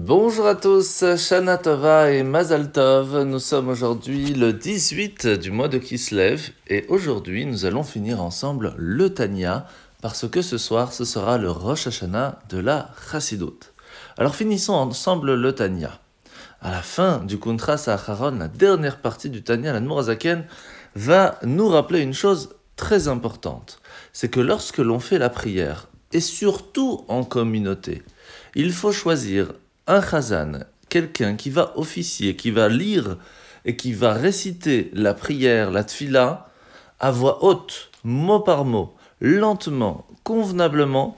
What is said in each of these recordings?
Bonjour à tous, Shana Tova et Mazal Tov. Nous sommes aujourd'hui le 18 du mois de Kislev et aujourd'hui nous allons finir ensemble le Tanya parce que ce soir ce sera le Rosh Hashanah de la Chassidut. Alors finissons ensemble le Tanya. À la fin du Kuntras Acharon, la dernière partie du Tanya, la Nmorazaken, va nous rappeler une chose très importante. C'est que lorsque l'on fait la prière, et surtout en communauté, il faut choisir un chazan, quelqu'un qui va officier, qui va lire et qui va réciter la prière, la tfila, à voix haute, mot par mot, lentement, convenablement,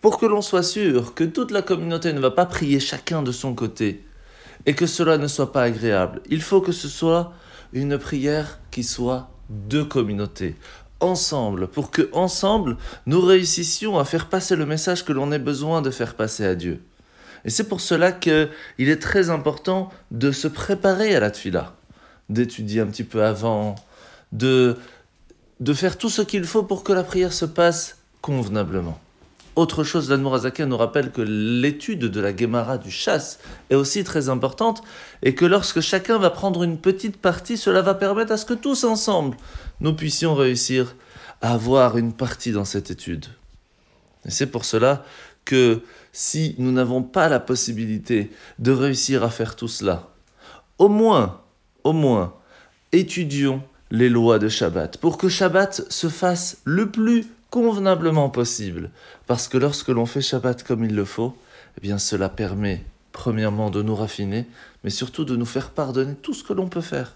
pour que l'on soit sûr que toute la communauté ne va pas prier chacun de son côté et que cela ne soit pas agréable. Il faut que ce soit une prière qui soit de communauté, ensemble, pour que ensemble nous réussissions à faire passer le message que l'on ait besoin de faire passer à Dieu. Et c'est pour cela qu'il est très important de se préparer à la tfila, d'étudier un petit peu avant, de, de faire tout ce qu'il faut pour que la prière se passe convenablement. Autre chose, l'Admorazaka nous rappelle que l'étude de la Gemara du chasse est aussi très importante et que lorsque chacun va prendre une petite partie, cela va permettre à ce que tous ensemble, nous puissions réussir à avoir une partie dans cette étude. Et c'est pour cela que si nous n'avons pas la possibilité de réussir à faire tout cela, au moins, au moins, étudions les lois de Shabbat pour que Shabbat se fasse le plus convenablement possible. Parce que lorsque l'on fait Shabbat comme il le faut, eh bien cela permet premièrement de nous raffiner, mais surtout de nous faire pardonner tout ce que l'on peut faire.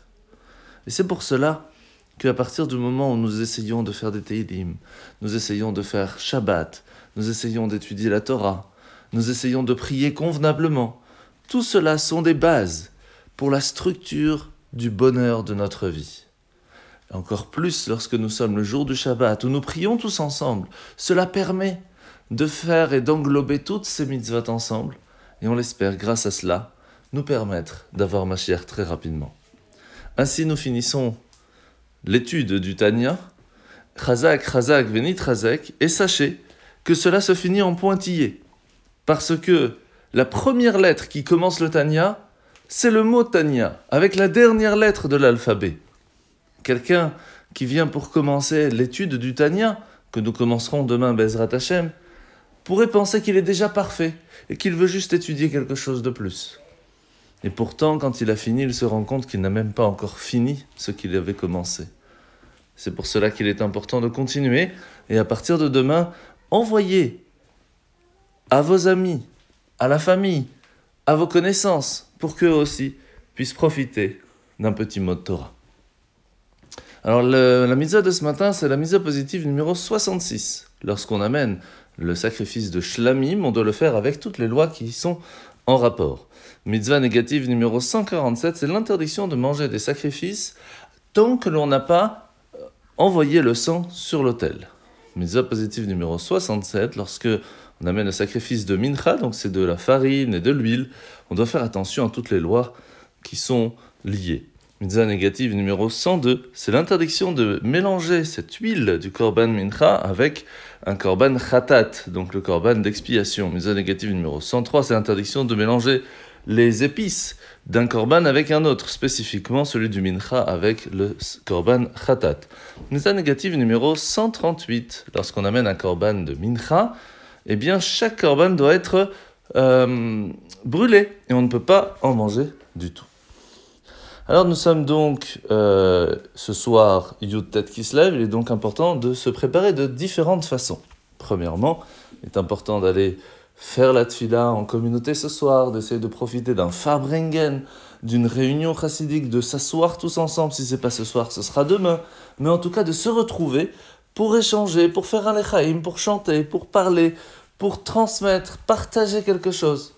Et c'est pour cela qu'à partir du moment où nous essayons de faire des Teilim, nous essayons de faire Shabbat, nous essayons d'étudier la Torah, nous essayons de prier convenablement. Tout cela sont des bases pour la structure du bonheur de notre vie. Encore plus lorsque nous sommes le jour du Shabbat, où nous prions tous ensemble. Cela permet de faire et d'englober toutes ces mitzvot ensemble, et on l'espère, grâce à cela, nous permettre d'avoir ma chère très rapidement. Ainsi, nous finissons l'étude du Tanya. Chazak, Chazak, Venit Chazak, et sachez que cela se finit en pointillé. Parce que la première lettre qui commence le Tanya, c'est le mot Tanya, avec la dernière lettre de l'alphabet. Quelqu'un qui vient pour commencer l'étude du Tanya, que nous commencerons demain Bezrat Hashem, pourrait penser qu'il est déjà parfait et qu'il veut juste étudier quelque chose de plus. Et pourtant, quand il a fini, il se rend compte qu'il n'a même pas encore fini ce qu'il avait commencé. C'est pour cela qu'il est important de continuer et à partir de demain, envoyer à vos amis, à la famille, à vos connaissances, pour qu'eux aussi puissent profiter d'un petit mot de Torah. Alors la mise de ce matin, c'est la mise positive numéro 66. Lorsqu'on amène le sacrifice de Shlamim, on doit le faire avec toutes les lois qui sont en rapport. Mitzvah négative numéro 147, c'est l'interdiction de manger des sacrifices tant que l'on n'a pas envoyé le sang sur l'autel. Mitzvah positive numéro 67, lorsque on amène le sacrifice de mincha, donc c'est de la farine et de l'huile, on doit faire attention à toutes les lois qui sont liées. Mitzvah négative numéro 102, c'est l'interdiction de mélanger cette huile du korban mincha avec un korban khatat, donc le korban d'expiation. Mitzvah négative numéro 103, c'est l'interdiction de mélanger les épices d'un korban avec un autre, spécifiquement celui du mincha avec le korban khatat. Mitzvah négative numéro 138, lorsqu'on amène un korban de mincha, eh bien chaque korban doit être euh, brûlé et on ne peut pas en manger du tout. Alors nous sommes donc euh, ce soir Yud qui se lève, il est donc important de se préparer de différentes façons. Premièrement, il est important d'aller faire la tfila en communauté ce soir, d'essayer de profiter d'un Farbringen, d'une réunion chassidique, de s'asseoir tous ensemble, si c'est pas ce soir, ce sera demain, mais en tout cas de se retrouver pour échanger, pour faire un lechaim, pour chanter, pour parler, pour transmettre, partager quelque chose.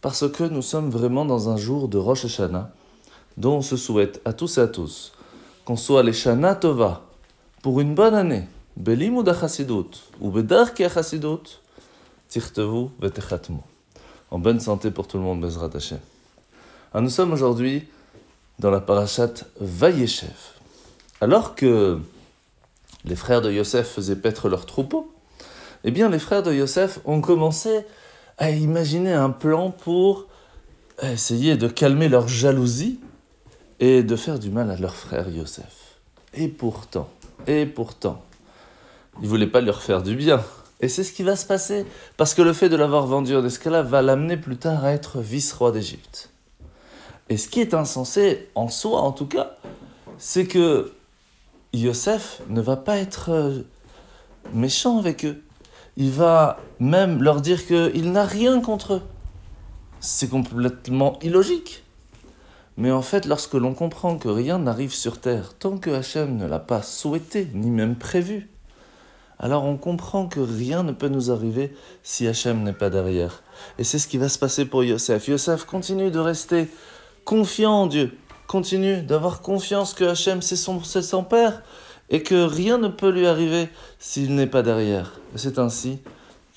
Parce que nous sommes vraiment dans un jour de Rosh Hashanah, dont on se souhaite à tous et à tous qu'on soit les Shana Tova pour une bonne année, Belimud Chassidut ou Bedarki Chassidut, Tirtevu Vetechatmu. En bonne santé pour tout le monde, Bezrat Hashem. Alors nous sommes aujourd'hui dans la parashat Vayeshev. Alors que les frères de Yosef faisaient paître leurs troupeaux, eh bien les frères de Yosef ont commencé à imaginer un plan pour essayer de calmer leur jalousie et de faire du mal à leur frère Yosef. Et pourtant, et pourtant, ils ne voulaient pas leur faire du bien. Et c'est ce qui va se passer, parce que le fait de l'avoir vendu en esclave va l'amener plus tard à être vice-roi d'Égypte. Et ce qui est insensé, en soi en tout cas, c'est que Yosef ne va pas être euh, méchant avec eux. Il va même leur dire qu'il n'a rien contre eux. C'est complètement illogique. Mais en fait, lorsque l'on comprend que rien n'arrive sur terre tant que Hachem ne l'a pas souhaité, ni même prévu, alors on comprend que rien ne peut nous arriver si Hachem n'est pas derrière. Et c'est ce qui va se passer pour Yosef. Yosef continue de rester confiant en Dieu, continue d'avoir confiance que Hachem c'est son, son père et que rien ne peut lui arriver s'il n'est pas derrière. C'est ainsi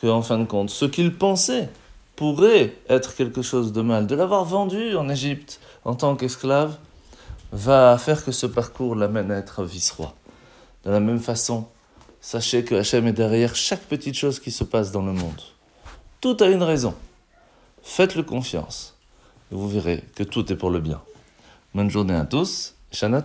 que, en fin de compte, ce qu'il pensait pourrait être quelque chose de mal, de l'avoir vendu en Égypte en tant qu'esclave, va faire que ce parcours l'amène à être vice-roi. De la même façon, sachez que Hachem est derrière chaque petite chose qui se passe dans le monde. Tout a une raison. Faites-le confiance. Et vous verrez que tout est pour le bien. Bonne journée à tous. Shana.